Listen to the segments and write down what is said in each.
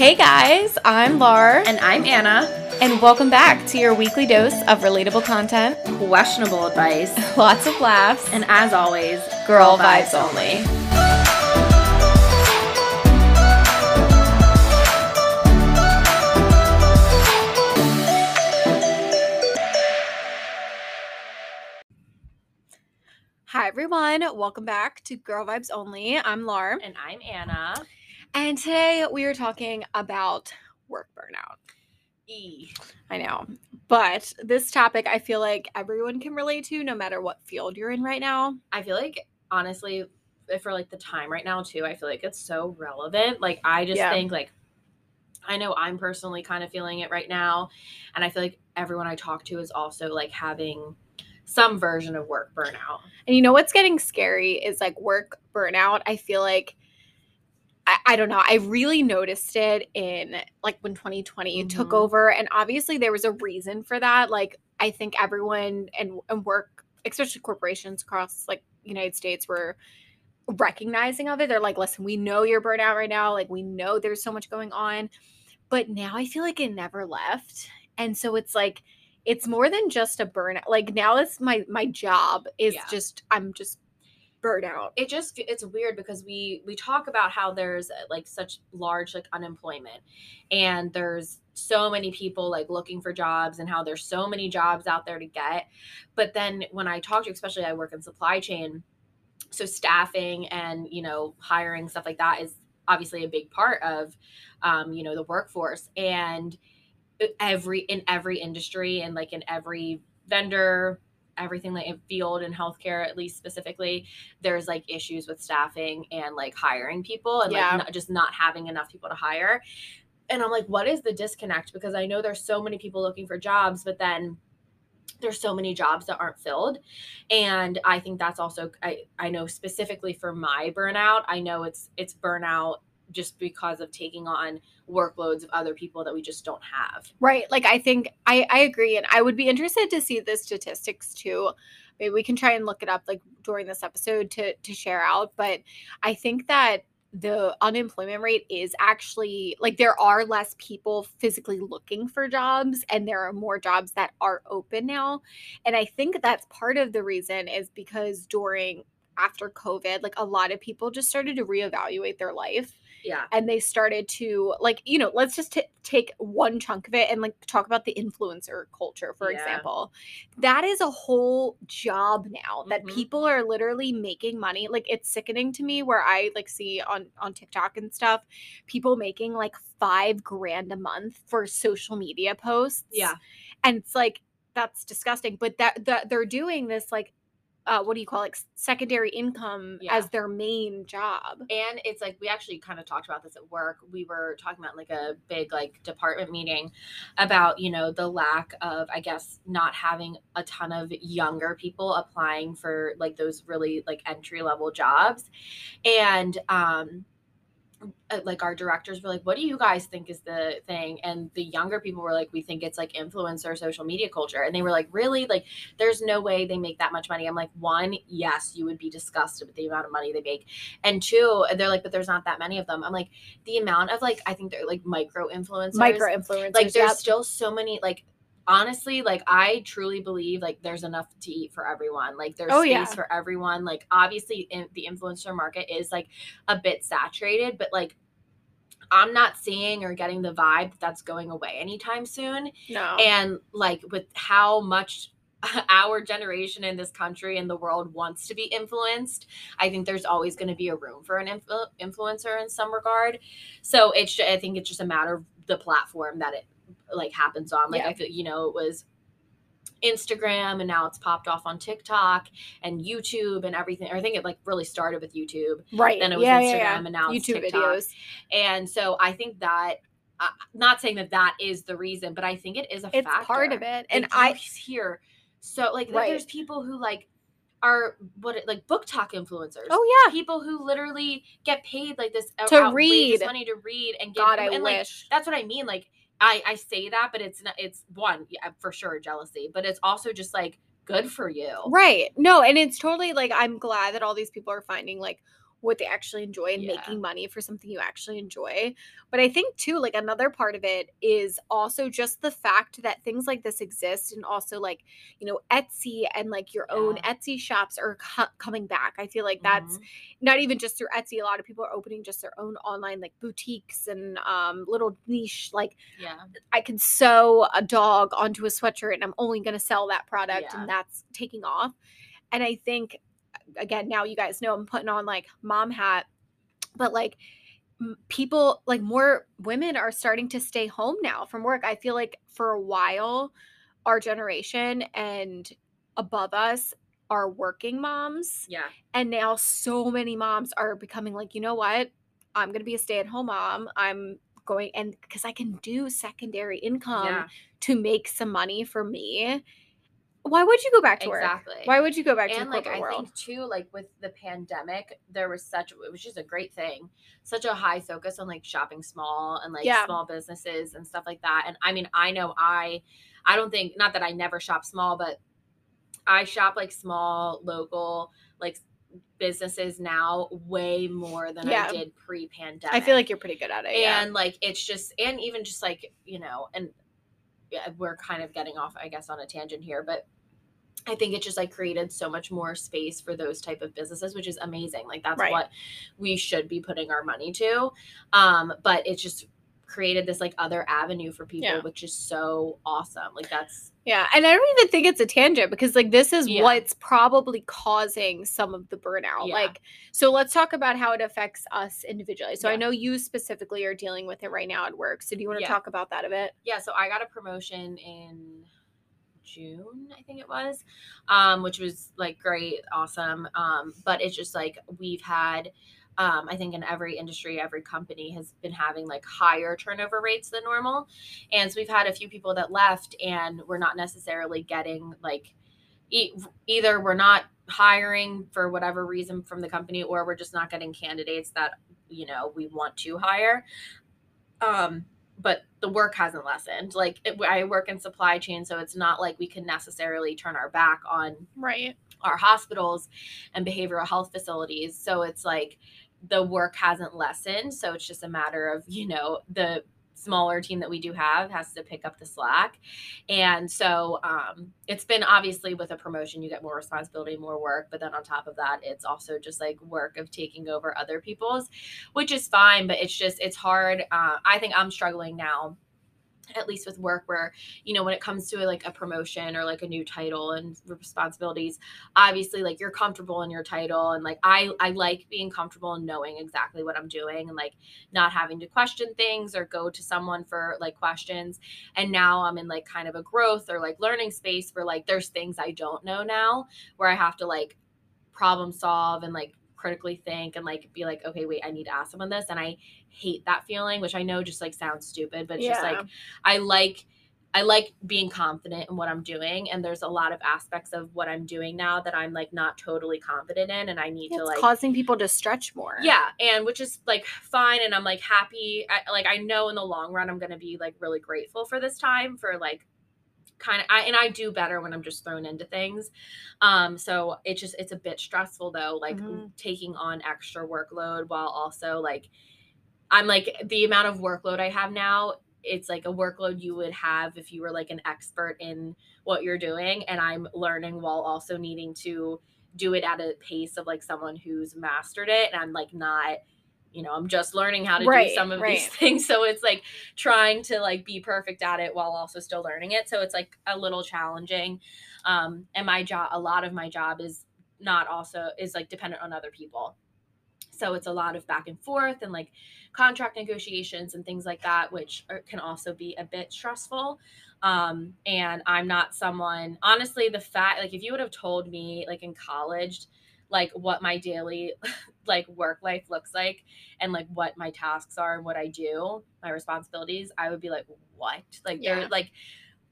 Hey guys, I'm Lar, And I'm Anna. and welcome back to your weekly dose of relatable content, Questionable advice. lots of laughs, And as always, girl vibes only. Hi everyone, welcome back to Girl Vibes Only. I'm Lar, And I'm Anna. And today we are talking about work burnout. E. I know. But this topic I feel like everyone can relate to no matter what field you're in right now. I feel like, honestly, for like the time right now, too, I feel like it's so relevant. Like, I just Yeah. think, like, I know I'm personally kind of feeling it right now. And I feel like everyone I talk to is also like having some version of work burnout. And you know what's getting scary is like work burnout. I feel like I, I don't know. I really noticed it in like when 2020 took Mhm. over. And obviously there was a reason for that. Like I think everyone and, and work, especially corporations across like United States were recognizing of it. They're like, listen, we know you're burnt out right now. Like we know there's so much going on. But now I feel like it never left. And so it's like it's more than just a burnout. Like now it's my my job is Yeah. just I'm just burnt out. it just it's weird because we we talk about how there's uh, like such large like unemployment and there's so many people like looking for jobs and how there's so many jobs out there to get but then when i talk to especially i work in supply chain so staffing and you know hiring stuff like that is obviously a big part of um, you know the workforce and uh, every in every industry and like in every vendor everything like in field and healthcare at least specifically there's like issues with staffing and like hiring people and Yeah. like not, just not having enough people to hire. And i'm like what is the disconnect? Because i know there's so many people looking for jobs but then there's so many jobs that aren't filled. And i think that's also i i know specifically for my burnout i know it's it's burnout just because of taking on workloads of other people that we just don't have Right. Like I think I I agree and I would be interested to see the statistics too. Maybe we can try and look it up like during this episode to to share out, but I think that the unemployment rate is actually like there are less people physically looking for jobs and there are more jobs that are open now. And I think that's part of the reason is because during after COVID, like a lot of people just started to reevaluate their life yeah and they started to like you know let's just t- take one chunk of it and like talk about the influencer culture for Yeah. example that is a whole job now that Mhm. people are literally making money like it's sickening to me where i like see on on tiktok and stuff people making like five grand a month for social media posts yeah and it's like that's disgusting but that, that they're doing this like uh what do you call it secondary income Yeah. as their main job. And it's like we actually kind of talked about this at work. We were talking about like a big like department meeting about you know the lack of i guess not having a ton of younger people applying for like those really like entry level jobs. And um Uh, like our directors were like what do you guys think is the thing? And the younger people were like we think it's like influencer social media culture. And they were like really? Like there's no way they make that much money. I'm like one yes you would be disgusted with the amount of money they make. And two they're like but there's not that many of them. I'm like the amount of like i think they're like micro influencers. Micro influencers like there's yep. still so many like honestly like i truly believe like there's enough to eat for everyone. Like there's Oh, space yeah. for everyone. Like obviously in, the influencer market is like a bit saturated but like i'm not seeing or getting the vibe that that's going away anytime soon. No. And like with how much our generation in this country and the world wants to be influenced i think there's always going to be a room for an influ- influencer in some regard. So it's i think it's just a matter of the platform that it like happens on. Like Yeah. i feel you know it was instagram and now it's popped off on tiktok and youtube and everything. I think it like really started with youtube. Right. Then it was yeah, instagram yeah, and now it's youtube TikTok. videos. And so i think that uh, not saying that that is the reason but i think it is a it's factor. part of it. And i hear so like Right. there's people who like are what like BookTok influencers. Oh yeah. People who literally get paid like this To read. money to read and give god i and like wish. that's what i mean. Like i i say that but it's not it's one yeah for sure jealousy but it's also just like good for you. Right. No and it's totally like i'm glad that all these people are finding like what they actually enjoy and Yeah. making money for something you actually enjoy. But I think too, like another part of it is also just the fact that things like this exist and also like, you know, Etsy and like your own Etsy shops are co- coming back. I feel like that's Mhm. not even just through Etsy. A lot of people are opening just their own online like boutiques and um little niche like yeah. I can sew a dog onto a sweatshirt and I'm only going to sell that product Yeah. and that's taking off. And I think again now you guys know I'm putting on like mom hat but like people like more women are starting to stay home now from work. I feel like for a while our generation and above us are working moms Yeah. and now so many moms are becoming like, you know what? I'm going to be a stay at home mom. I'm going and because I can do secondary income yeah. to make some money for me. Why would you go back to work? Exactly. Why would you go back to and the like corporate I world? think too, like with the pandemic, there was such it was just a great thing, such a high focus on like shopping small and like Yeah. small businesses and stuff like that. And I mean, I know I, I don't think not that I never shop small, but I shop like small local like businesses now way more than Yeah. I did pre-pandemic. I feel like you're pretty good at it. yeah. and like it's just and even just like you know and yeah, we're kind of getting off i guess on a tangent here but i think it just like created so much more space for those type of businesses which is amazing like that's Right. what we should be putting our money to um but it's just created this like other avenue for people Yeah. which is so awesome like that's Yeah, and I don't even think it's a tangent because like this is Yeah. what's probably causing some of the burnout. Yeah. Like so let's talk about how it affects us individually. So I know you specifically are dealing with it right now at work. So do you want to talk about that a bit? yeah so i got a promotion in june i think it was um which was like great awesome um but it's just like we've had um i think in every industry every company has been having like higher turnover rates than normal. And so we've had a few people that left and we're not necessarily getting like e- either we're not hiring for whatever reason from the company or we're just not getting candidates that you know we want to hire. Um but the work hasn't lessened. Like it, i work in supply chain so it's not like we can necessarily turn our back on Right. our hospitals and behavioral health facilities. So it's like the work hasn't lessened. So it's just a matter of you know the smaller team that we do have has to pick up the slack. And so um, it's been obviously with a promotion you get more responsibility more work but then on top of that it's also just like work of taking over other people's which is fine but it's just it's hard uh, i think i'm struggling now at least with work where you know when it comes to like a promotion or like a new title and responsibilities obviously like you're comfortable in your title and like i i like being comfortable and knowing exactly what i'm doing and like not having to question things or go to someone for like questions. And now i'm in like kind of a growth or like learning space where like there's things i don't know now where i have to like problem solve and like critically think and like be like okay wait i need to ask someone this and i hate that feeling which i know just like sounds stupid but it's just like I like I like being confident in what I'm doing and there's a lot of aspects of what I'm doing now that I'm like not totally confident in and I need it's to like causing people to stretch more. yeah and which is like fine and I'm like happy I, like I know in the long run I'm going to be like really grateful for this time for like kind of I and I do better when I'm just thrown into things. Um so it just it's a bit stressful though like Mhm. taking on extra workload while also like I'm like the amount of workload I have now it's like a workload you would have if you were like an expert in what you're doing and I'm learning while also needing to do it at a pace of like someone who's mastered it and I'm like not you know, I'm just learning how to Right, do some of right. these things. So it's like trying to like be perfect at it while also still learning it. So it's like a little challenging. Um, and my job, a lot of my job is not also is like dependent on other people. So it's a lot of back and forth and like contract negotiations and things like that, which are, can also be a bit stressful. Um, and I'm not someone, honestly, the fact, like, if you would have told me, like, in college, like, what my daily, like, work life looks like and, like, what my tasks are and what I do, my responsibilities, I would be like, what? Like, Yeah. they're like,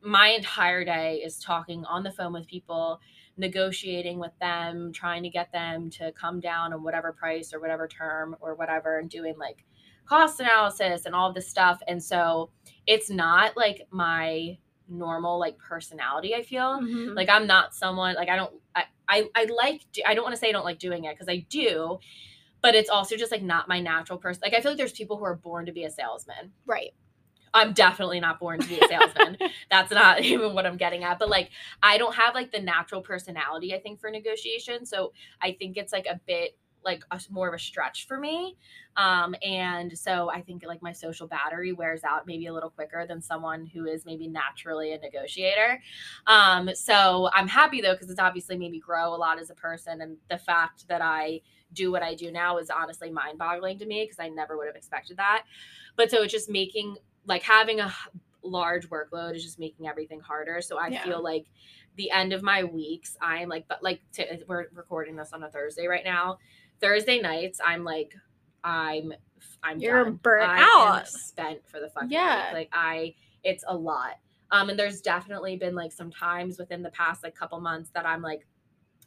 my entire day is talking on the phone with people, negotiating with them, trying to get them to come down on whatever price or whatever term or whatever, and doing like cost analysis and all this stuff. And so it's not like my normal like personality, I feel. Mhm. Like I'm not someone like I don't I I, I like I don't want to say I don't like doing it because I do, but it's also just like not my natural person. Like I feel like there's people who are born to be a salesman. Right. I'm definitely not born to be a salesman. That's not even what I'm getting at. But like, I don't have like the natural personality, I think, for negotiation. So I think it's like a bit like a, more of a stretch for me. Um, and so I think like my social battery wears out maybe a little quicker than someone who is maybe naturally a negotiator. Um, so I'm happy though, because it's obviously made me grow a lot as a person. And the fact that I do what I do now is honestly mind boggling to me because I never would have expected that. But so it's just making like having a large workload is just making everything harder. So I Yeah. feel like the end of my weeks, I'm like, but like to, we're recording this on a Thursday right now. Thursday nights, I'm like, I'm, I'm You're done. burnt I am out. spent for the fucking Yeah. week. Like I, it's a lot. Um, and there's definitely been like some times within the past like couple months that I'm like,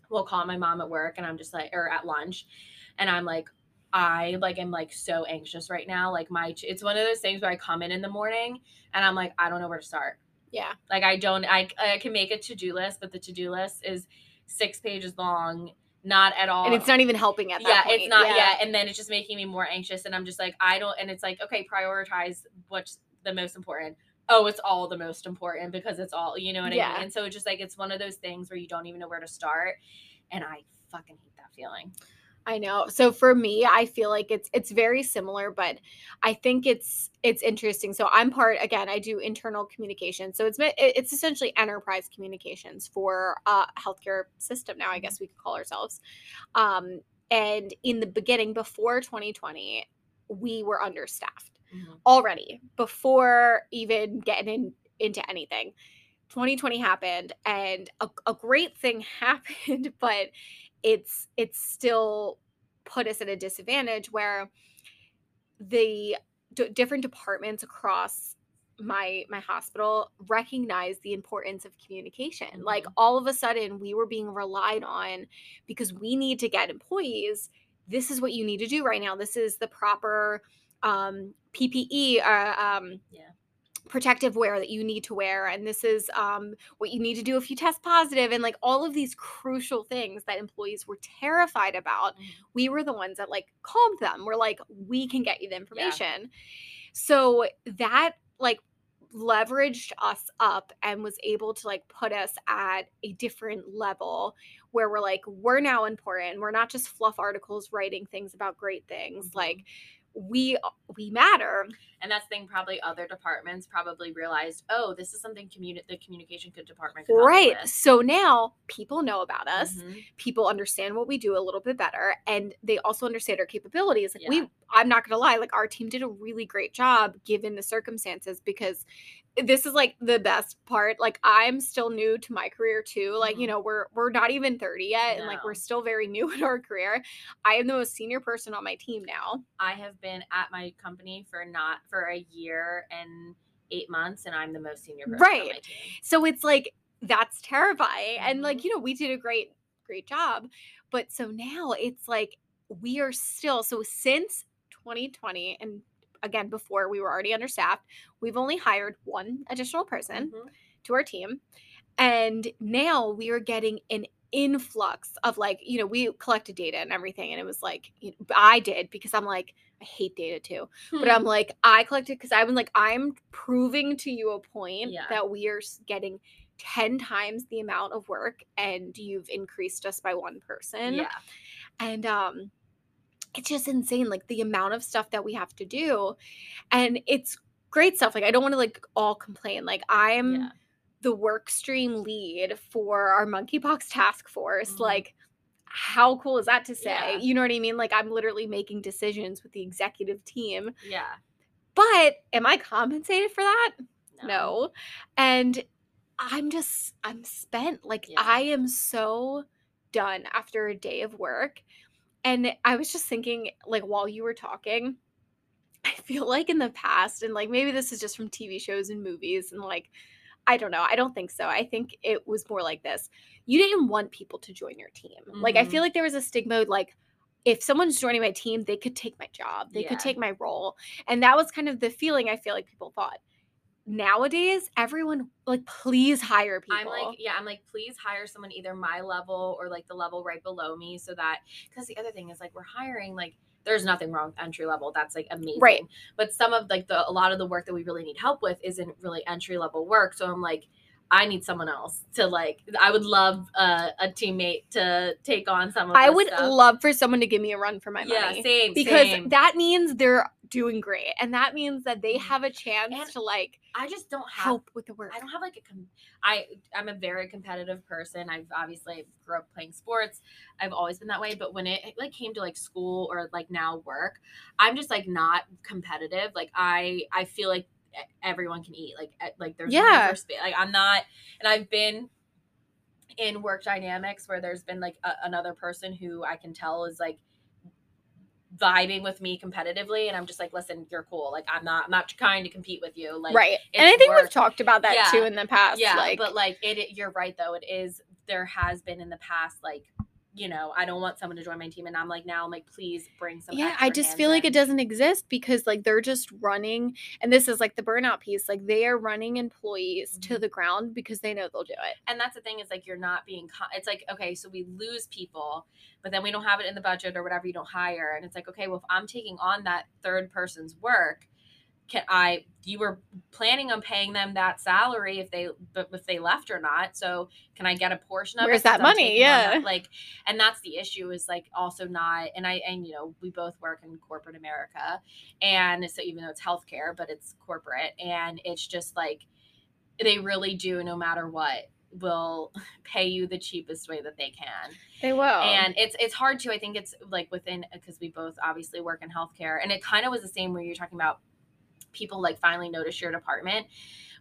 will call my mom at work and I'm just like, or at lunch, and I'm like, I like am like so anxious right now. Like my, it's one of those things where I come in in the morning and I'm like, I don't know where to start. Yeah. Like I don't, I, I can make a to do list, but the to do list is six pages long, not at all. And it's not even helping at that yeah, point. it's not yeah. and then it's just making me more anxious, and I'm just like, I don't, and it's like, okay, prioritize what's the most important. Oh, it's all the most important because it's all, you know what I mean? And so it's just like it's one of those things where you don't even know where to start, and I fucking hate that feeling. I know. So for me, I feel like it's it's very similar, but I think it's it's interesting. So I'm part again. I do internal communication. So it's it's essentially enterprise communications for a healthcare system. Now I guess we could call ourselves. Um, and in the beginning, before 2020, we were understaffed already before even getting in, into anything. 2020 happened and a, a great thing happened, but it's it's still put us at a disadvantage where the d- different departments across my my hospital recognize the importance of communication like Mhm. all of a sudden we were being relied on because we need to get employees this is what you need to do right now this is the proper um ppe uh, um Yeah. Protective wear that you need to wear and this is um, what you need to do if you test positive and like all of these crucial things that employees were terrified about Mhm. we were the ones that like calmed them. We're like we can get you the information. So that like leveraged us up and was able to like put us at a different level where we're like we're now important. We're not just fluff articles writing things about great things. Like we we matter And that's the thing. Probably other departments probably realized, oh, this is something communi- the communication co- department could right so now people know about us Mhm. people understand what we do a little bit better and they also understand our capabilities like Yeah. we i'm not gonna lie like our team did a really great job given the circumstances because this is like the best part like i'm still new to my career too like you Mhm. know we're we're not even 30 yet and like we're still very new in our career i am the most senior person on my team now I have been at my company for not for a year and eight months, and I'm the most senior person on my Right. team. so it's like that's terrifying and Mhm. like you know we did a great great job but so now it's like we are still so since 2020 and again before we were already understaffed we've only hired one additional person Mhm. to our team and now we are getting an influx of like you know we collected data and everything and it was like you know, i did because i'm like i hate data too but Hmm. I'm like, I collected because I was like, I'm proving to you a point Yeah. that we are getting 10 times the amount of work and you've increased us by one person. yeah. And um it's just insane, like the amount of stuff that we have to do. And it's great stuff. Like I don't want to like all complain. Like I'm Yeah. the work stream lead for our monkeypox task force. Mhm. Like how cool is that to say? Yeah. You know what I mean? Like I'm literally making decisions with the executive team Yeah. but am I compensated for that? No. And I'm just, I'm spent. Like, Yeah. I am so done after a day of work. And I was just thinking, like, while you were talking, I feel like in the past, and like maybe this is just from TV shows and movies, and like, I don't know. I don't think so. I think it was more like this. You didn't want people to join your team. Like, I Mhm. feel like there was a stigma, like, if someone's joining my team, they could take my job, they Yeah. could take my role. And that was kind of the feeling I feel like people thought. nowadays everyone like please hire people. I'm like, yeah, I'm like, please hire someone either my level or like the level right below me so that because the other thing is like we're hiring like there's nothing wrong with entry level. That's like amazing. Right. But some of like the a lot of the work that we really need help with isn't really entry level work. So I'm like, I need someone else to like. I would love uh, a teammate to take on some of. I would stuff. love for someone to give me a run for my Yeah, money. same. because same. that means they're doing great and that means that they Mhm. have a chance And to like I just don't have help with the work. I don't have like a com- I I'm a very competitive person. I've obviously grew up playing sports. I've always been that way, but when it, like came to like school or like now work, I'm just like not competitive. Like I I feel like everyone can eat. Like like there's Yeah. like I'm not and I've been in work dynamics where there's been like a, another person who I can tell is like vibing with me competitively and I'm just like listen you're cool like I'm not I'm not trying to compete with you like right. And I think we've talked about that Yeah. too in the past. yeah like but like it, it you're right though it is there has been in the past like you know i don't want someone to join my team and i'm like now i'm like please bring some yeah, I just feel like it doesn't exist because like they're just running and this is like the burnout piece. Like they are running employees to Mhm. the ground because they know they'll do it. and that's the thing is like you're not being co- it's like okay so we lose people but then we don't have it in the budget or whatever you don't hire and it's like okay well if i'm taking on that third person's work can i you were planning on paying them that salary if they but if they left or not so can i get a portion of Where's that money? on that- Yeah. like and that's the issue is like also not and i and you know we both work in corporate america and so even though it's healthcare but it's corporate and it's just like they really do no matter what will pay you the cheapest way that they can They will. and it's it's hard to i think it's like within because we both obviously work in healthcare and it kind of was the same where you're talking about people like finally notice your department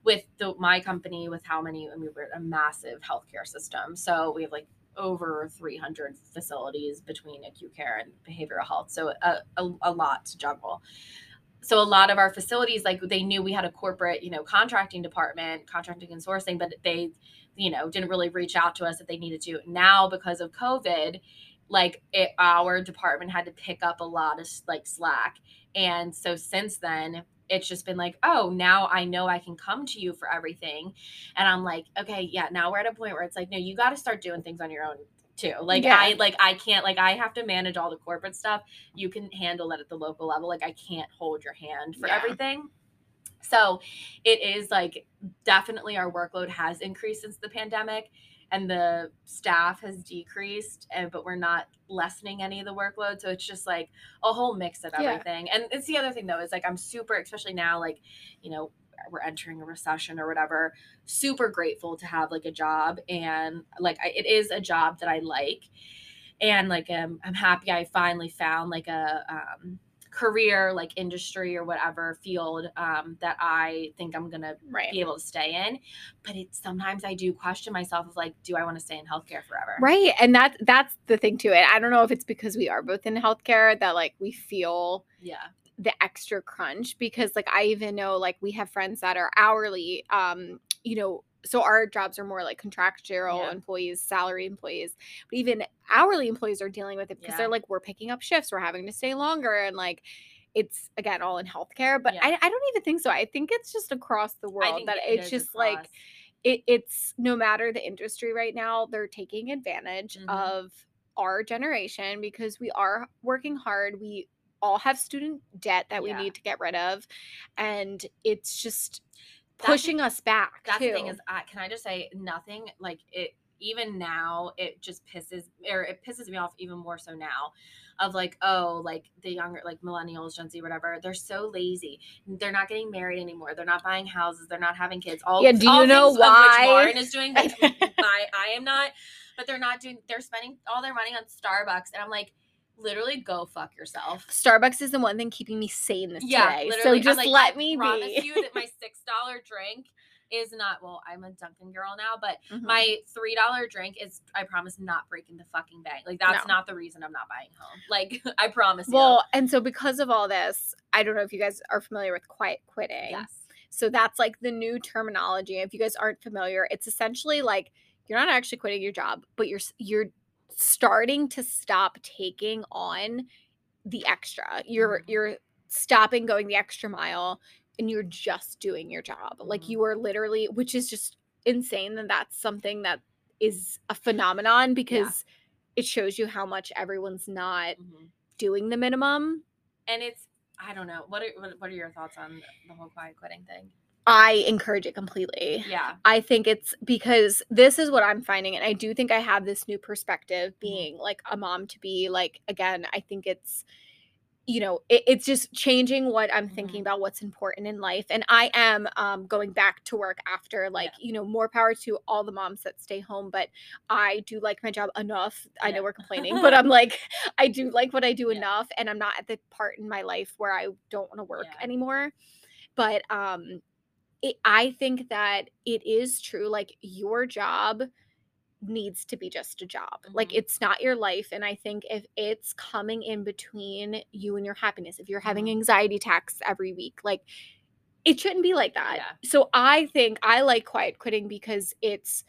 with the my company with how many I mean we're a massive healthcare system. So we have like over 300 facilities between acute care and behavioral health. So a, a, a lot to juggle. So a lot of our facilities like they knew we had a corporate you know contracting department contracting and sourcing but they you know didn't really reach out to us if they needed to. Now because of covid like it, our department had to pick up a lot of like slack. And so since then it's just been like oh now i know i can come to you for everything. And i'm like okay yeah now we're at a point where it's like no you got to start doing things on your own too. Like Yeah. i like i can't like i have to manage all the corporate stuff. You can handle that at the local level. Like i can't hold your hand for Yeah. everything. So it is like definitely our workload has increased since the pandemic and the staff has decreased and but we're not lessening any of the workload. So it's just like a whole mix of Yeah. everything. And it's the other thing though is like i'm super especially now like you know we're entering a recession or whatever super grateful to have like a job. And like I, it is a job that i like. And like um, i'm happy i finally found like a um, career like industry or whatever field um, that i think i'm gonna right. be able to stay in but it's sometimes i do question myself of like do i want to stay in healthcare forever Right. And that's that's the thing to it. I don't know if it's because we are both in healthcare that like we feel yeah the extra crunch because like I even know like we have friends that are hourly um you know so our jobs are more like contractual Yeah. employees salary employees but even hourly employees are dealing with it because Yeah. they're like we're picking up shifts we're having to stay longer and like it's again all in healthcare but Yeah. I, I don't even think so i think it's just across the world that it it's just like it, it's no matter the industry right now they're taking advantage Mhm. of our generation because we are working hard we all have student debt that we need to get rid of and it's just Pushing us back That's too. the thing is, I, can I just say nothing like it. Even now, it just pisses or it pisses me off even more so now. Of like, oh, like the younger, like millennials, Gen Z, whatever, they're so lazy. They're not getting married anymore. They're not buying houses. They're not having kids. All Yeah, do all you know things of which why? Lauren is doing, I, I am not. But they're not doing. They're spending all their money on Starbucks, and I'm like, literally, go fuck yourself. Starbucks is the one thing keeping me sane this Yeah, today. So just like, let I me promise be. you that my six dollar drink is not. Well, I'm a Dunkin' girl now, but Mhm. my three dollar drink is. I promise not breaking the fucking bank. Like that's No. not the reason I'm not buying home. Like I promise well, and so because of all this, I don't know if you guys are familiar with quiet quitting. Yes. So that's like the new terminology. If you guys aren't familiar, it's essentially like you're not actually quitting your job, but you're you're starting to stop taking on the extra. You're Mhm. you're stopping going the extra mile and you're just doing your job. Like Mhm. you are literally, which is just insane that that's something that is a phenomenon because it shows you how much everyone's not Mhm. doing the minimum. And it's I don't know. What are what are your thoughts on the whole quiet quitting thing? I encourage it completely. Yeah. I think it's because this is what I'm finding. And I do think I have this new perspective Mhm. being like a mom to be. Like, again, I think it's, you know, it, it's just changing what I'm thinking Mhm. about what's important in life. And I am um, going back to work after, like, you know, more power to all the moms that stay home. But I do like my job enough. I know we're complaining, but I'm like, I do like what I do Yeah. enough. And I'm not at the part in my life where I don't want to work Yeah. anymore. But um, it, I think that it is true. Like your job needs to be just a job. Like Mhm. it's not your life. And I think if it's coming in between you and your happiness, if you're having Mhm. anxiety attacks every week, like it shouldn't be like that. Yeah. So I think I like quiet quitting because it's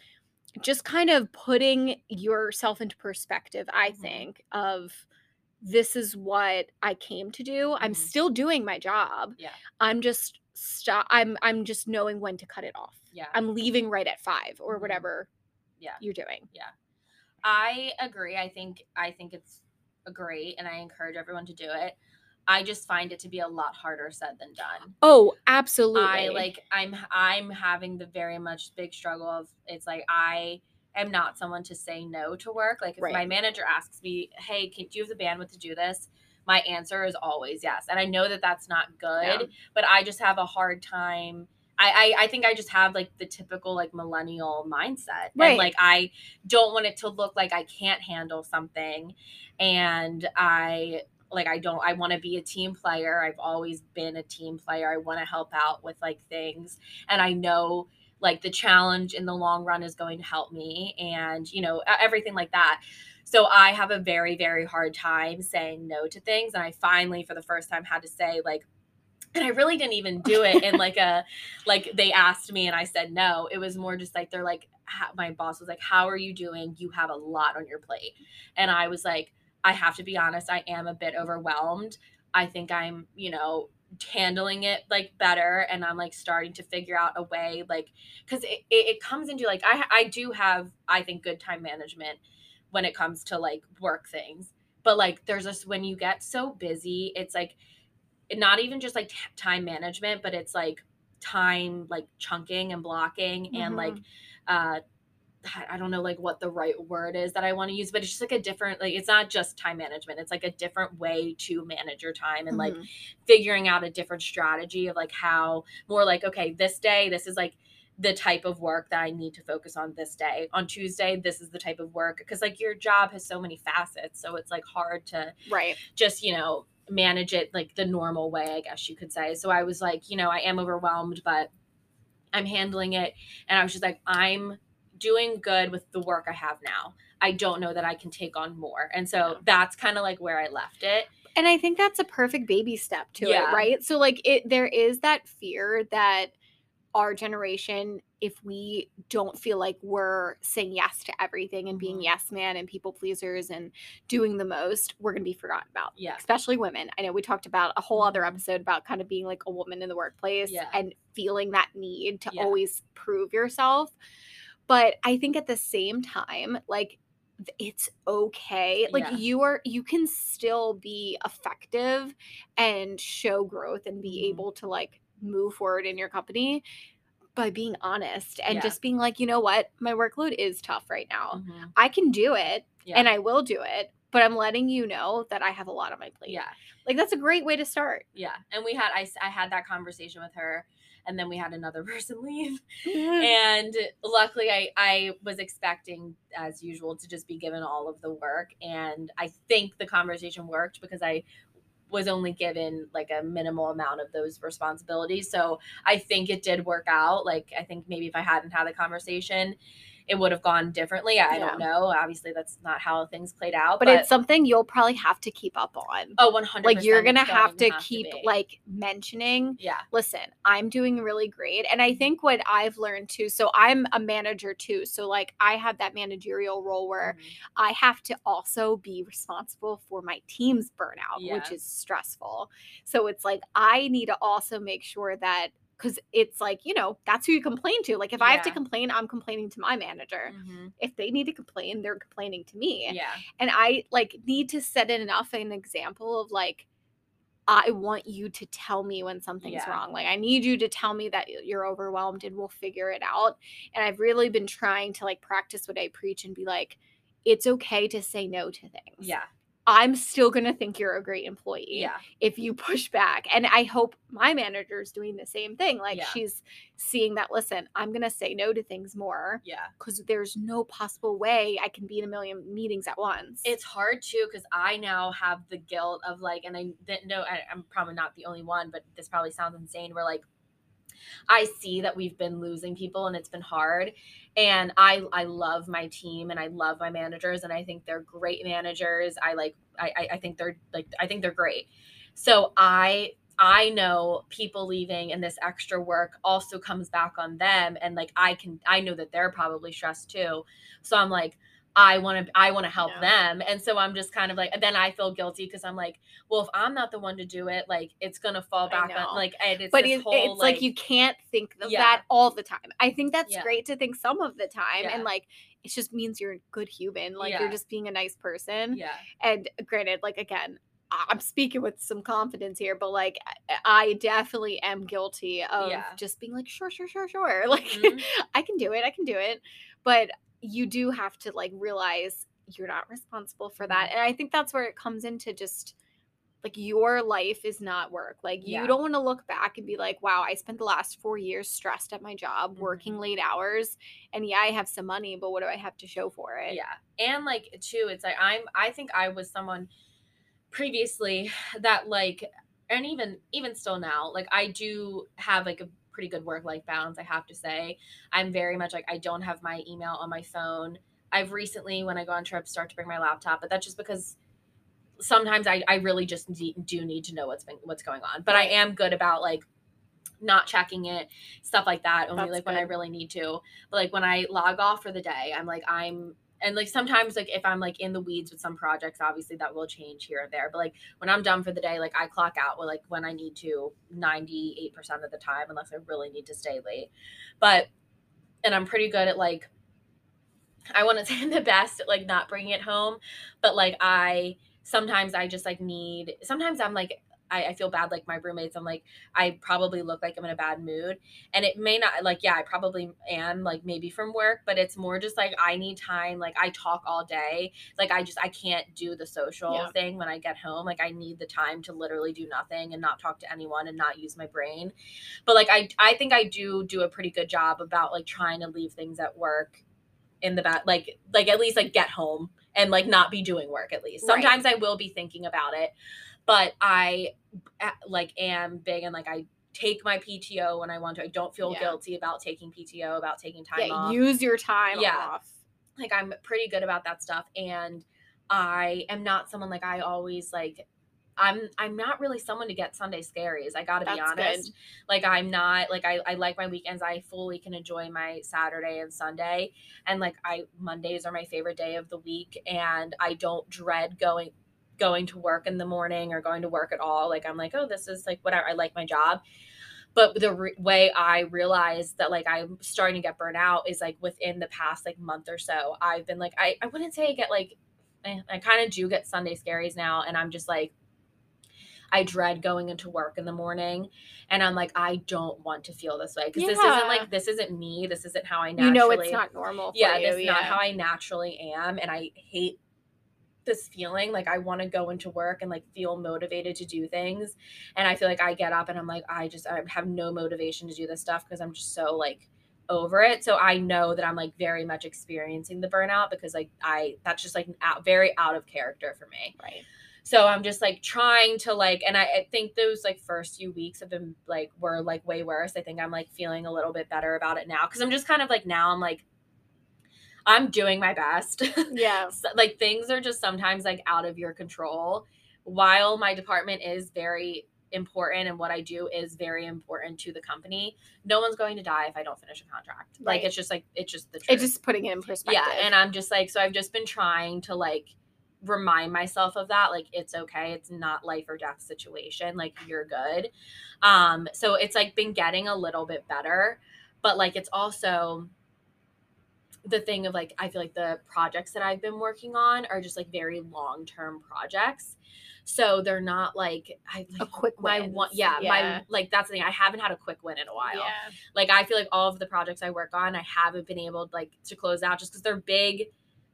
just kind of putting yourself into perspective, I Mhm. think, of this is what I came to do. I'm Mhm. still doing my job. Yeah. I'm just stop I'm I'm just knowing when to cut it off. Yeah. I'm leaving right at 5 or Mhm. whatever Yeah. you're doing. Yeah. I agree. I think I think it's great and I encourage everyone to do it. I just find it to be a lot harder said than done. Oh, absolutely. I like I'm I'm having the very much big struggle of it's like I am not someone to say no to work. Like if my manager asks me, "Hey, can do you have the bandwidth to do this?" My answer is always yes. And I know that that's not good, Yeah. but I just have a hard time I, I, I think I just have like the typical like millennial mindset. Right. And like I don't want it to look like I can't handle something. And I like I don't I want to be a team player. I've always been a team player. I want to help out with like things. And I know like the challenge in the long run is going to help me and you know everything like that. So I have a very very hard time saying no to things and I finally for the first time had to say like and I really didn't even do it in like a like they asked me and I said no. It was more just like they're like my boss was like how are you doing? You have a lot on your plate. And I was like I have to be honest, I am a bit overwhelmed. I think I'm, you know, handling it like better and I'm like starting to figure out a way like cuz it, it, it comes into like I I do have I think good time management when it comes to like work things. But like there's this when you get so busy, it's like not even just like t- time management, but it's like time like chunking and blocking and like uh I- I don't know like what the right word is that I want to use, but it's just like a different like it's not just time management. It's like a different way to manage your time and like Mhm. figuring out a different strategy of like how more like okay, this day this is like the type of work that I need to focus on this day. On Tuesday, this is the type of work because like your job has so many facets, so it's like hard to right. just you know manage it like the normal way i guess you could say so i was like you know i am overwhelmed but i'm handling it and i was just like i'm doing good with the work i have now i don't know that i can take on more and so that's kind of like where i left it And I think that's a perfect baby step to Yeah. it, right? So like it there is that fear that our generation if we don't feel like we're saying yes to everything and being Mhm. yes man and people pleasers and doing the most, we're going to be forgotten about. yeah Especially women. I know we talked about a whole other Mhm. episode about kind of being like a woman in the workplace Yeah. and feeling that need to Yeah. always prove yourself. But I think at the same time, like it's okay. Like Yeah. you are you can still be effective and show growth and be Mhm. able to like move forward in your company by being honest and Yeah. just being like, you know what, my workload is tough right now. Mhm. I can do it yeah and I will do it, but I'm letting you know that I have a lot on my plate. yeah Like that's a great way to start. yeah and we had I I had that conversation with her and then we had another person leave. And luckily I, I was expecting as usual to just be given all of the work. And i think the conversation worked because i was only given like a minimal amount of those responsibilities. So i think it did work out. Like i think maybe if i hadn't had the conversation it would have gone differently. I Yeah. don't know. Obviously, that's not how things played out. but, it's something you'll probably have to keep up on. Oh, oh, one hundred. like you're gonna have to keep like mentioning yeah, listen, I'm doing really great. And I think what I've learned too, so I'm a manager too. So, like, I have that managerial role where Mhm. I have to also be responsible for my team's burnout, which is stressful. So, it's like I need to also make sure that because it's like, you know, that's who you complain to. Like, if I have to complain, I'm complaining to my manager. Mhm. If they need to complain, they're complaining to me yeah, and i like need to set it enough an example of like i want you to tell me when something's Yeah. wrong like i need you to tell me that you're overwhelmed and we'll figure it out and i've really been trying to like practice what i preach and be like it's okay to say no to things yeah, i'm still going to think you're a great employee yeah, if you push back and i hope my manager is doing the same thing like Yeah. she's seeing that listen i'm going to say no to things more yeah. because there's no possible way i can be in a million meetings at once It's hard too because I now have the guilt of like, and I didn't know I, I'm probably not the only one, but this probably sounds insane. We're like, I see that we've been losing people and it's been hard, and I I love my team and I love my managers and I think they're great managers. I like I I- think they're like I think they're great. So I I know people leaving and this extra work also comes back on them and like I can I know that they're probably stressed too. So I'm like I want to I want to help Yeah. them and so I'm just kind of like then I feel guilty because I'm like well if I'm not the one to do it like it's going to fall back on like and it's but it, whole, it's like, you can't think of Yeah. that all the time. I think that's Yeah. great to think some of the time, and like it just means you're a good human. Like you're just being a nice person. yeah And granted, like again, I'm speaking with some confidence here, but like I- definitely am guilty of Yeah. just being like, sure, sure, sure, sure. Like Mhm. I can do it, I can do it. But you do have to like realize you're not responsible for that. Mhm. And I think that's where it comes into just like your life is not work. Like you Yeah. don't want to look back and be like, wow, I spent the last four years stressed at my job, working Mhm. late hours. And yeah, I have some money, but what do I have to show for it? Yeah. And like too, it's like I'm I think I was someone previously that like and even even still now, like I do have like a pretty good work life balance, I have to say. I'm very much like I don't have my email on my phone. I've recently when I go on trips start to bring my laptop, but that's just because sometimes I, I really just need, do need to know what's been what's going on. But I am good about like not checking it, stuff like that, only That's like when I really need to. But like when I log off for the day, I'm like I'm and like sometimes like if I'm like in the weeds with some projects, obviously that will change here and there. But like when I'm done for the day, like I clock out well, like when I need to 98% of the time, unless I really need to stay late. But and I'm pretty good at like I want to say I'm the best at like not bringing it home, but like I sometimes I just like need sometimes I'm like I, I feel bad like my roommates i'm like i probably look like i'm in a bad mood. And it may not like yeah i probably am like maybe from work but it's more just like i need time like i talk all day. Like i just i can't do the social Yeah. thing when i get home. Like i need the time to literally do nothing and not talk to anyone and not use my brain. But like i i think i do do a pretty good job about like trying to leave things at work in the back like like at least like get home and like not be doing work at least. Right. sometimes i will be thinking about it but i like am big and like i take my pto when i want to i don't feel Yeah. guilty about taking pto about taking time Yeah, off use your time Yeah. off. like i'm pretty good about that stuff and i am not someone like i always like i'm i'm not really someone to get sunday scaries i gotta be honest good. like i'm not like I, I like my weekends i fully can enjoy my saturday and sunday and like i mondays are my favorite day of the week and i don't dread going going to work in the morning or going to work at all like i'm like oh this is like whatever i like my job but the re- way i realized that like i'm starting to get burnt out is like within the past like month or so i've been like i, I wouldn't say i get like eh, i kind of do get sunday scaries now and i'm just like I dread going into work in the morning and I'm like I don't want to feel this way because this isn't like this isn't me this isn't how I naturally You know it's not normal for yeah you. this is not how I naturally am and I hate this feeling like I want to go into work and like feel motivated to do things and I feel like I get up and I'm like I just I have no motivation to do this stuff because I'm just so like over it. So I know that I'm like very much experiencing the burnout because like I that's just like out, very out of character for me. Right. so i'm just like trying to like and I, I think those like first few weeks have been like were like way worse. I think i'm like feeling a little bit better about it now because i'm just kind of like now i'm like I'm doing my best. Yeah. So, like things are just sometimes like out of your control. While my department is very important and what I do is very important to the company, no one's going to die if I don't finish a contract. Like it's just like it's just the truth. It's just putting it in perspective. yeah, and I'm just like so I've just been trying to like remind myself of that like it's okay it's not life or death situation like you're good um so it's like been getting a little bit better but like it's also the thing of like i feel like the projects that i've been working on are just like very long term projects so they're not like i a like, quick my one yeah, yeah. my like that's the thing i haven't had a quick win in a while Yeah. like i feel like all of the projects i work on i haven't been able like to close out just because they're big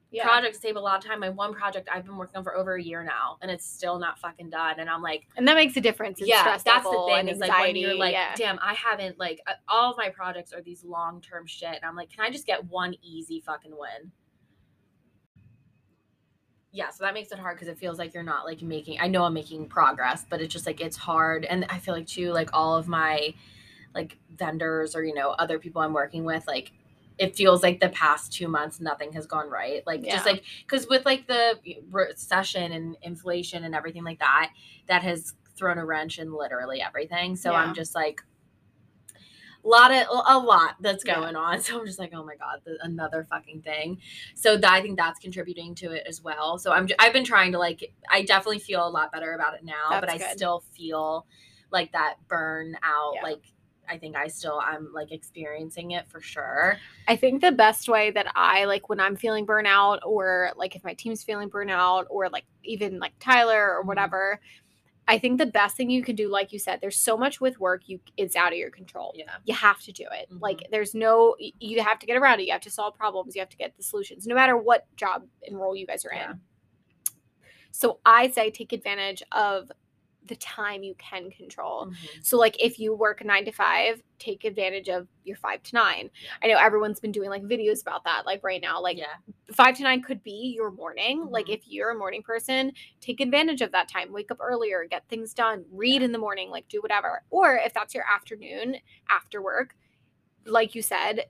Yeah. projects take a lot of time. My one project I've been working on for over a year now, and it's still not fucking done. And I'm like, And that makes a difference. In yeah, that's the thing. Is like when you're like, yeah. damn, I haven't like uh, all of my projects are these long term shit, and I'm like, can I just get one easy fucking win? Yeah, so that makes it hard because it feels like you're not like making. I know I'm making progress, but it's just like it's hard, and I feel like too, like all of my like vendors or you know other people I'm working with, like it feels like the past two months nothing has gone right. Like just like because with like the recession and inflation and everything like that that has thrown a wrench in literally everything. So Yeah. i'm just like a lot of a lot that's Yeah. going on. So i'm just like oh my god the, another fucking thing. So that, i think that's contributing to it as well. So i'm j- i've been trying to like i definitely feel a lot better about it now but That's i still feel like that burn out Yeah. like i think i still i'm like experiencing it for sure I think the best way that I like when I'm feeling burnout or like if my team's feeling burnout or like even like Tyler or Mhm. whatever, I think the best thing you can do, like you said, there's so much with work you it's out of your control. yeah You have to do it. Mhm. Like there's no you have to get around it. You have to solve problems. You have to get the solutions, no matter what job and role you guys are Yeah. in. So I say take advantage of the time you can control. Mhm. So like if you work nine to five, take advantage of your five to nine. I know everyone's been doing like videos about that. Like right now, like yeah five to nine could be your morning. Like Mhm. if you're a morning person, take advantage of that time. Wake up earlier, get things done, read in the morning, like do whatever. Or if that's your afternoon after work, like you said,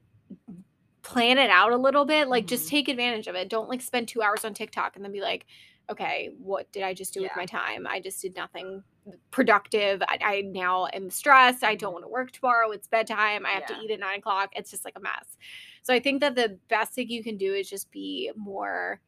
plan it out a little bit. Like just Mhm. take advantage of it. Don't like spend two hours on TikTok and then be like, okay, what did I just do with my time? I just did nothing productive. I, I now am stressed. I don't Mhm. want to work tomorrow. It's bedtime. I have Yeah. to eat at nine o'clock. It's just like a mess. So I think that the best thing you can do is just be more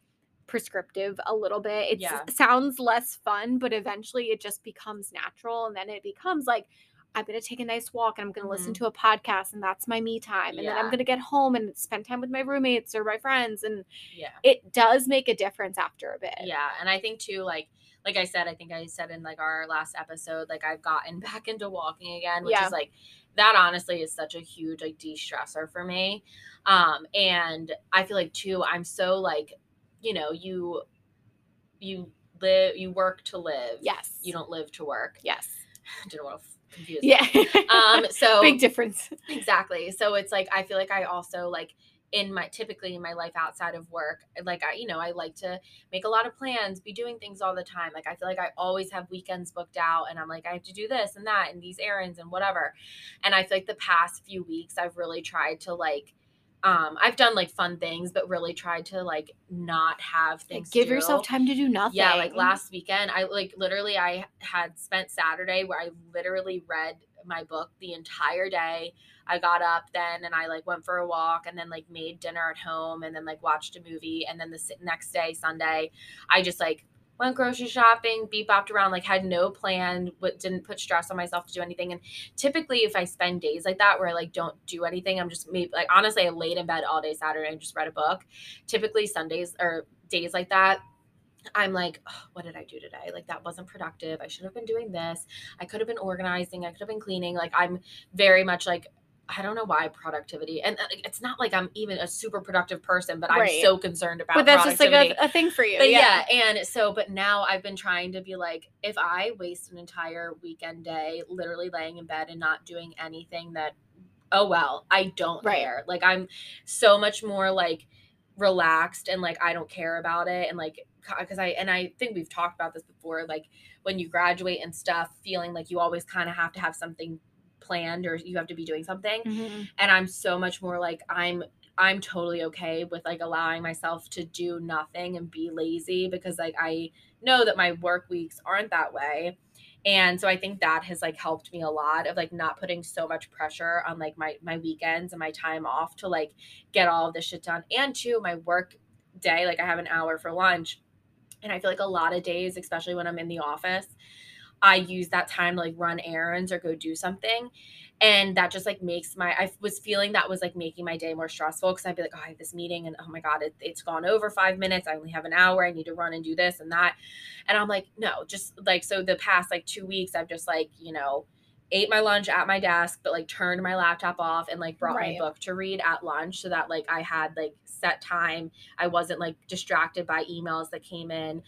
prescriptive a little bit. It Yeah. sounds less fun, but eventually it just becomes natural. And then it becomes like, I'm going to take a nice walk and I'm going to listen Mhm. to a podcast and that's my me time. And then I'm going to get home and spend time with my roommates or my friends. And yeah it does make a difference after a bit. yeah and i think too like like i said i think i said in like our last episode like i've gotten back into walking again which Yeah. is like that honestly is such a huge like de-stressor for me um and i feel like too i'm so like you know you you live you work to live Yes. you don't live to work Yes. didn't want to confuse Yeah. um so Big difference. exactly so it's like i feel like i also like in my typically in my life outside of work like i you know i like to make a lot of plans be doing things all the time like i feel like i always have weekends booked out and i'm like i have to do this and that and these errands and whatever and i feel like the past few weeks i've really tried to like um i've done like fun things but really tried to like not have Like, things give to yourself time to do nothing. Yeah, like last weekend, I like literally I had spent Saturday where I literally read my book the entire day. I got up then and I like went for a walk and then like made dinner at home and then like watched a movie and then the next day Sunday, I just like went grocery shopping, beep bopped around, like had no plan, but didn't put stress on myself to do anything. And typically, if I spend days like that where I like don't do anything, I'm just maybe like honestly, I laid in bed all day Saturday and just read a book. Typically, Sundays or days like that, I'm like, "Ugh, what did I do today? Like that wasn't productive. I should have been doing this. I could have been organizing. I could have been cleaning. Like I'm very much like I don't know why productivity, and uh, it's not like I'm even a super productive person, but I'm so concerned about. but that's just like a, a thing for you. But yeah. yeah. and so, but now I've been trying to be like, if I waste an entire weekend day literally laying in bed and not doing anything that, oh well, I don't Right. care. Like I'm so much more like relaxed and like I don't care about it and like because I and I think we've talked about this before. Like when you graduate and stuff, feeling like you always kind of have to have something planned or you have to be doing something Mhm. and i'm so much more like i'm I'm totally okay with like allowing myself to do nothing and be lazy because like I know that my work weeks aren't that way. And so I think that has like helped me a lot of like not putting so much pressure on like my my weekends and my time off to like get all of this shit done. And two, my work day, like I have an hour for lunch. And I feel like a lot of days, especially when I'm in the office, I use that time to like run errands or go do something and that just like makes my i was feeling that was like making my day more stressful because i'd be like oh i have this meeting and oh my god it, it's gone over five minutes i only have an hour i need to run and do this and that. And i'm like no just like so the past like two weeks i've just like you know ate my lunch at my desk but like turned my laptop off and like brought right. my book to read at lunch so that like i had like set time i wasn't like distracted by emails that came in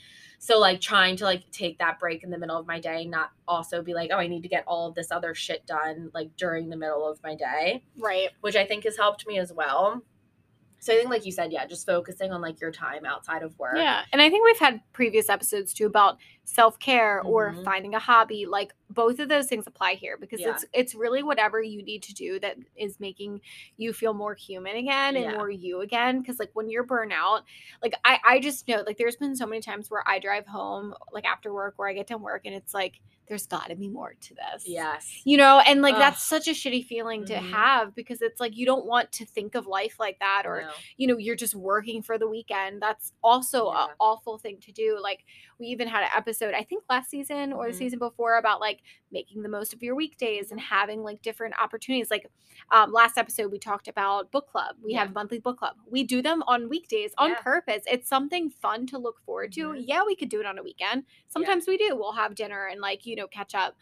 so like trying to like take that break in the middle of my day, not also be like, oh, I need to get all of this other shit done like during the middle of my day. Right. Which I think has helped me as well. So I think, like you said, yeah, just focusing on like your time outside of work. Yeah, and I think we've had previous episodes too about self care mm-hmm. or finding a hobby. Like both of those things apply here because yeah. it's it's really whatever you need to do that is making you feel more human again and yeah. more you again. Because like when you're burnout, like I I just know like there's been so many times where I drive home like after work where I get done work and it's like there's got to be more to this. Yes. You know, and like Ugh. that's such a shitty feeling mm-hmm. to have because it's like you don't want to think of life like that or no. you know, you're just working for the weekend. That's also yeah. an awful thing to do. Like we even had an episode I think last season or mm-hmm. the season before about like making the most of your weekdays and having like different opportunities. Like um last episode we talked about book club. We yeah. have monthly book club. We do them on weekdays on yeah. purpose. It's something fun to look forward to. Mm-hmm. Yeah, we could do it on a weekend. Sometimes we do. We'll have dinner and like, you know, know catch up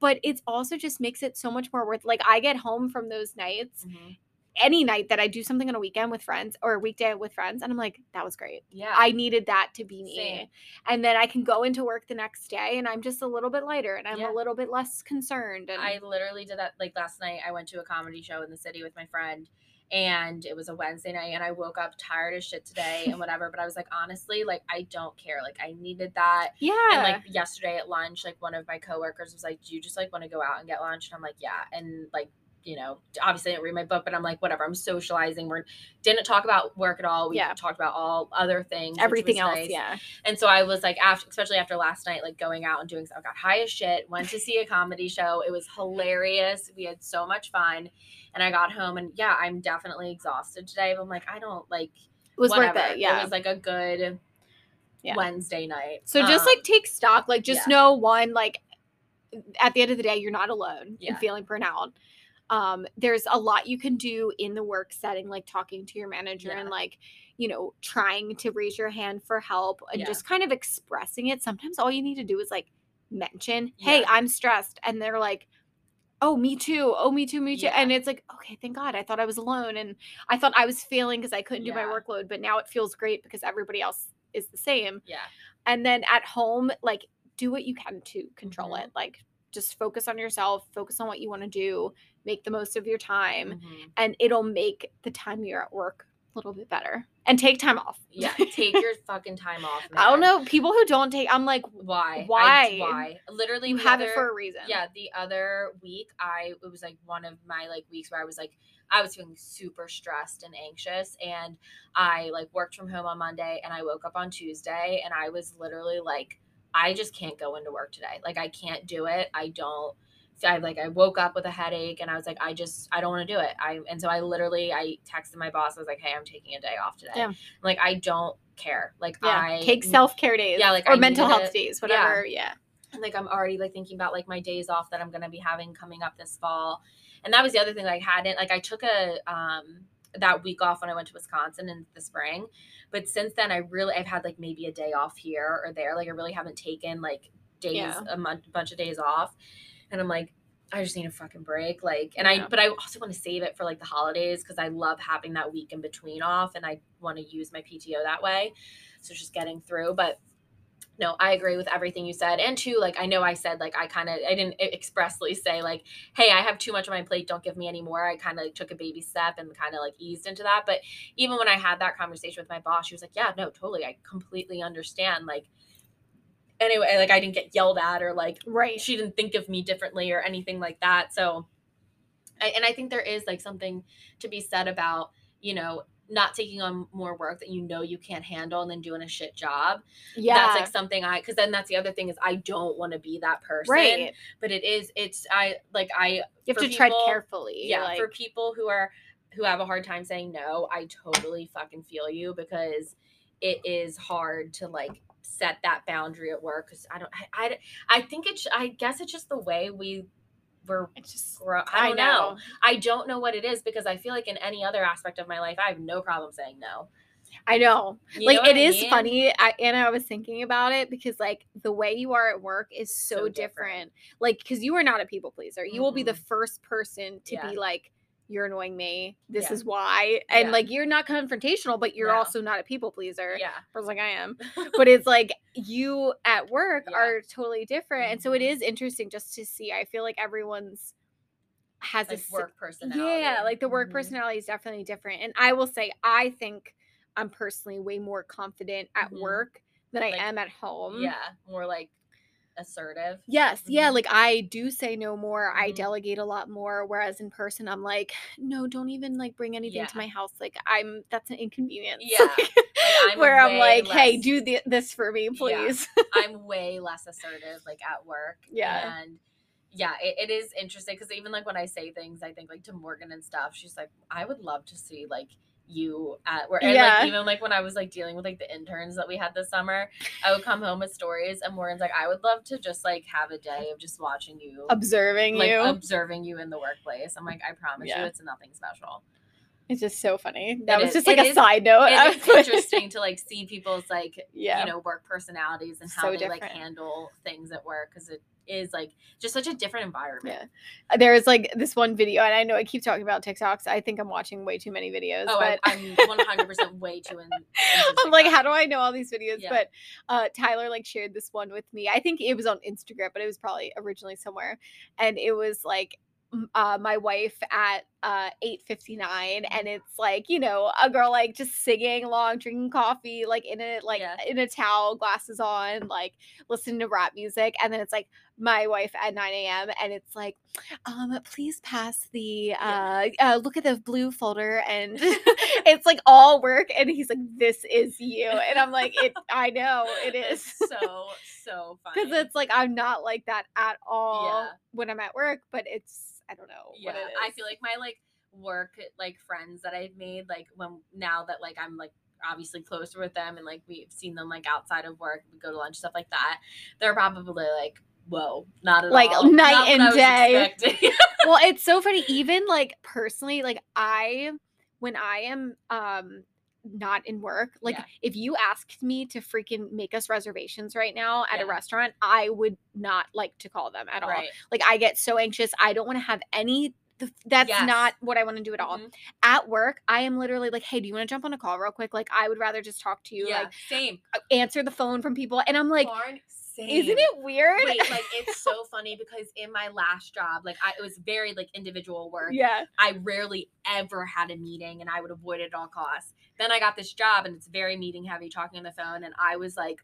but it's also just makes it so much more worth like i get home from those nights mm-hmm. Any night that i do something on a weekend with friends or a weekday with friends and i'm like that was great yeah i needed that to be me Same. and then i can go into work the next day and i'm just a little bit lighter and i'm yeah. a little bit less concerned and i literally did that like last night i went to a comedy show in the city with my friend and it was a Wednesday night and I woke up tired as shit today and whatever. But I was like, honestly, like I don't care. Like I needed that. Yeah. And like yesterday at lunch, like one of my coworkers was like, Do you just like want to go out and get lunch? And I'm like, Yeah. And like you know, obviously I didn't read my book, but I'm like, whatever, I'm socializing. We didn't talk about work at all. We yeah. talked about all other things. Everything else. Nice. Yeah. And so I was like, after, especially after last night, like going out and doing stuff, I got high as shit, went to see a comedy show. It was hilarious. We had so much fun. And I got home and yeah, I'm definitely exhausted today, but I'm like, I don't like, it was whatever. worth it. Yeah. It was like a good yeah. Wednesday night. So just um, like take stock, like just yeah. know one, like at the end of the day, you're not alone yeah. in feeling burnout um, there's a lot you can do in the work setting, like talking to your manager yeah. and like, you know, trying to raise your hand for help and yeah. just kind of expressing it. Sometimes all you need to do is like mention, hey, yeah. I'm stressed. And they're like, oh, me too. Oh, me too, me too. And it's like, okay, thank God. I thought I was alone. And I thought I was failing because I couldn't do my workload. But now it feels great because everybody else is the same. Yeah. And then at home, like, do what you can to control mm-hmm. it. Like, just focus on yourself, focus on what you want to do, make the most of your time, mm-hmm. and it'll make the time you're at work a little bit better. And take time off. Yeah, take your fucking time off. Man. I don't know people who don't take. I'm like, why? Why? I, why? Literally, you have other, it for a reason. Yeah, the other week, I it was like one of my like weeks where I was like, I was feeling super stressed and anxious, and I like worked from home on Monday, and I woke up on Tuesday, and I was literally like I just can't go into work today. Like I can't do it. I don't I like I woke up with a headache and I was like, I just I don't want to do it. I and so I literally I texted my boss. I was like, Hey, I'm taking a day off today. Yeah. Like I don't care. Like yeah. I take self care days. Yeah, like or I mental health it. days, whatever. Yeah. yeah. And like I'm already like thinking about like my days off that I'm gonna be having coming up this fall. And that was the other thing like, I hadn't like I took a um that week off when I went to Wisconsin in the spring. But since then, I really I've had like maybe a day off here or there. Like I really haven't taken like days yeah. a month, bunch of days off, and I'm like. I just need a fucking break. Like, and yeah. I, but I also want to save it for like the holidays because I love having that week in between off and I want to use my PTO that way. So just getting through. But no, I agree with everything you said. And two, like I know I said like I kind of I didn't expressly say like, hey, I have too much on my plate, don't give me any more. I kind of like, took a baby step and kind of like eased into that. But even when I had that conversation with my boss, she was like, Yeah, no, totally. I completely understand. Like anyway, like I didn't get yelled at or like right. she didn't think of me differently or anything like that. So I, and I think there is like something to be said about, you know, not taking on more work that you know you can't handle and then doing a shit job. Yeah. That's like something I because then that's the other thing is I don't want to be that person. right. But it is it's I like I You have to tread carefully. yeah like- for people who are who have a hard time saying no i totally fucking feel you because it is hard to like set that boundary at work because i don't I, I i think it's i guess it's just the way we were it's just grow i don't know. i don't know what it is because i feel like in any other aspect of my life i have no problem saying no I know. You like know it I is mean? funny. I Anna, I was thinking about it because like the way you are at work is so, So different. different. Like because you are not a people pleaser. You will be the Mhm. first person to Yeah. be like, "You're annoying me. This Yeah. is why." And Yeah. like you're not confrontational, but you're No. also not a people pleaser. yeah I was like, I am. But it's like you at work Yeah. are totally different. And so it Mhm. interesting just to see. I feel like everyone's has like a work personality yeah, like the work Mhm. personality is definitely different. And I will say, I think I'm personally way more confident at Mhm. work than I am at home. yeah more like assertive Yes, yeah, Mhm. like I do say no more. I Mhm. delegate a lot more. Whereas in person, I'm like, no, don't even like bring anything to my house. Like I'm that's an inconvenience. Yeah, I'm Where I'm like, hey, do the, this for me, please. I'm way less assertive like at work. Yeah. And yeah, it, it is interesting because even like when I say things, I think like to Morgan and stuff, she's like, I would love to see like you at work. And Yeah. like even like when I was like dealing with like the interns that we had this summer, I would come home with stories and Morgan's like, I would love to just like have a day of just watching you. Observing like you. observing you in the workplace. I'm like, I promise Yeah. you it's nothing special. it's just so funny. That It was is- just like a is- side note. It is interesting to like see people's like Yeah. you know work personalities and how So they like handle things at work because it is like just such a different environment. Yeah. There was like this one video, and I know I keep talking about TikToks. I think I'm watching way too many videos. Oh, but I'm, I'm 100% way too in. I'm like, how do I know all these videos? Yeah. But uh, Tyler like shared this one with me. I think it was on Instagram, but it was probably originally somewhere. And it was like uh, my wife at uh, 8:59, and it's like you know a girl like just singing along, drinking coffee, like in a like Yeah. in a towel, glasses on, like listening to rap music, and then it's like my wife at 9 a.m. and it's like, um, please pass the uh, uh look at the blue folder and it's like all work and he's like, This is you. And I'm like, It I know it is. So so funny. Because it's like I'm not like that at all Yeah. when I'm at work, but it's I don't know yeah, what it is. I feel like my like work like friends that I've made like when now that like I'm like obviously closer with them and like we've seen them like outside of work, we go to lunch stuff like that. They're probably like. Whoa, not at Like, all. night Not and day. well, it's so funny. Even like personally, like I when I am um not in work, like Yeah. if you asked me to freaking make us reservations right now at a restaurant, I would not like to call them at all. Like I get so anxious. I don't want to have any that's Yes. not what I want to do at all. Mhm. At work, I am literally like, "Hey, do you want to jump on a call real quick?" Like I would rather just talk to you, Yeah, like same. answer the phone from people. And I'm like, Lauren, "Isn't it weird?" Wait, like it's so funny because in my last job, like I it was very like individual work. yeah. I rarely ever had a meeting and I would avoid it at all costs. Then I got this job and it's very meeting heavy, talking on the phone. And I was like,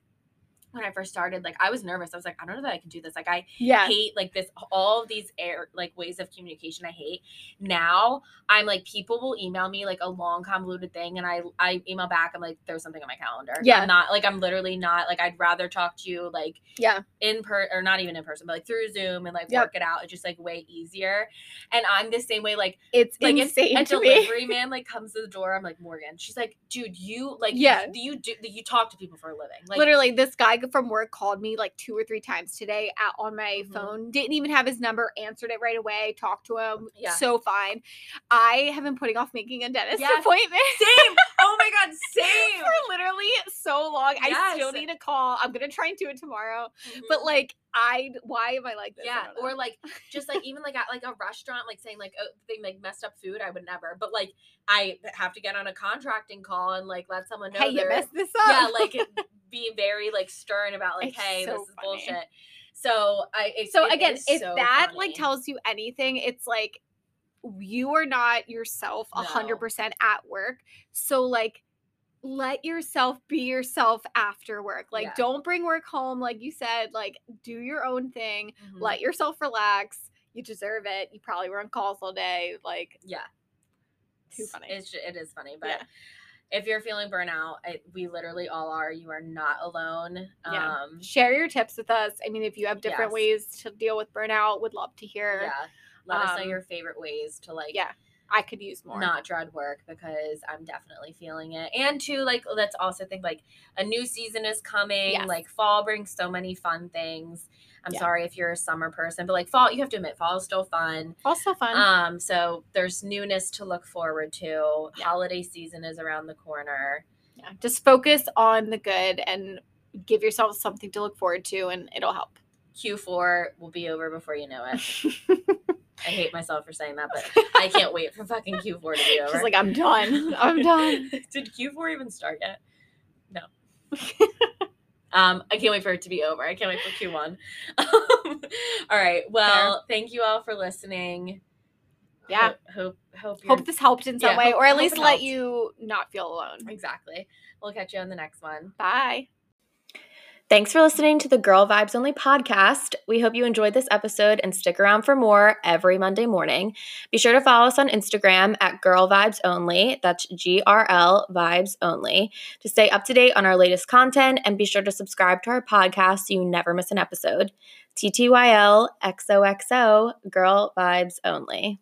when I first started, like I was nervous. I was like, I don't know that I can do this. Like I Yeah. hate like this all of these air like ways of communication I hate. Now I'm like people will email me like a long convoluted thing and I I email back, I'm like, there's something on my calendar. Yeah. I'm not like I'm literally not like I'd rather talk to you like Yeah. in per or not even in person, but like through Zoom and like Yep. work it out. It's just like way easier. And I'm the same way, like It's like insane if a delivery man like comes to the door, I'm like Morgan. She's like, dude, you like Yeah. do you do you talk to people for a living? Like Literally, this guy from work called me like two or three times today at, on my Mhm. phone. Didn't even have his number, answered it right away, talked to him. Yeah. So fine. I have been putting off making a dentist Yes. appointment same. Oh my god, same. for literally so long. I still need a call. I'm gonna try and do it tomorrow. But Mhm. like, I why am I like this? Yeah, or like just like even like at like a restaurant, like saying like oh, they like messed up food, I would never. But like I have to get on a contracting call and like let someone know. hey, you messed this up. yeah, like be very like stern about like, It's hey, so this is funny. bullshit. So I it, so it again if so that like tells you anything it's like you are not yourself a hundred percent at work so like let yourself be yourself after work like Yeah. don't bring work home like you said like do your own thing Mhm. let yourself relax you deserve it you probably were on calls all day like yeah, Too funny. It's it is funny, but Yeah. if you're feeling burnout, I, we literally all are. You are not alone. Yeah. Um, Share your tips with us. I mean, if you have different Yes. ways to deal with burnout, would love to hear. yeah. Let us know Um, your favorite ways to like Yeah. I could use more. not dread work because I'm definitely feeling it. And two, like let's also think like a new season is coming. Yes. Like fall brings so many fun things. I'm Yeah. sorry if you're a summer person, but like fall, you have to admit fall is still fun. also fun. Um, so there's newness to look forward to. Yeah. Holiday season is around the corner. yeah. Just focus on the good and give yourself something to look forward to, and it'll help. Q4 will be over before you know it. I hate myself for saying that, but I can't wait for fucking Q4 to be over. She's like, I'm done. I'm done. Did Q4 even start yet? No. um, I can't wait for it to be over. I can't wait for Q1. Um, all right. Well, thank you all for listening. Yeah. Ho- hope hope Hope this helped in some Yeah, way, hope- or at least let helped. you not feel alone. exactly. We'll catch you on the next one. Bye. Thanks for listening to the Girl Vibes Only podcast. We hope you enjoyed this episode and stick around for more every Monday morning. Be sure to follow us on Instagram at Girl Vibes Only. That's G R L Vibes Only to stay up to date on our latest content and be sure to subscribe to our podcast so you never miss an episode. TTYL XOXO Girl Vibes Only.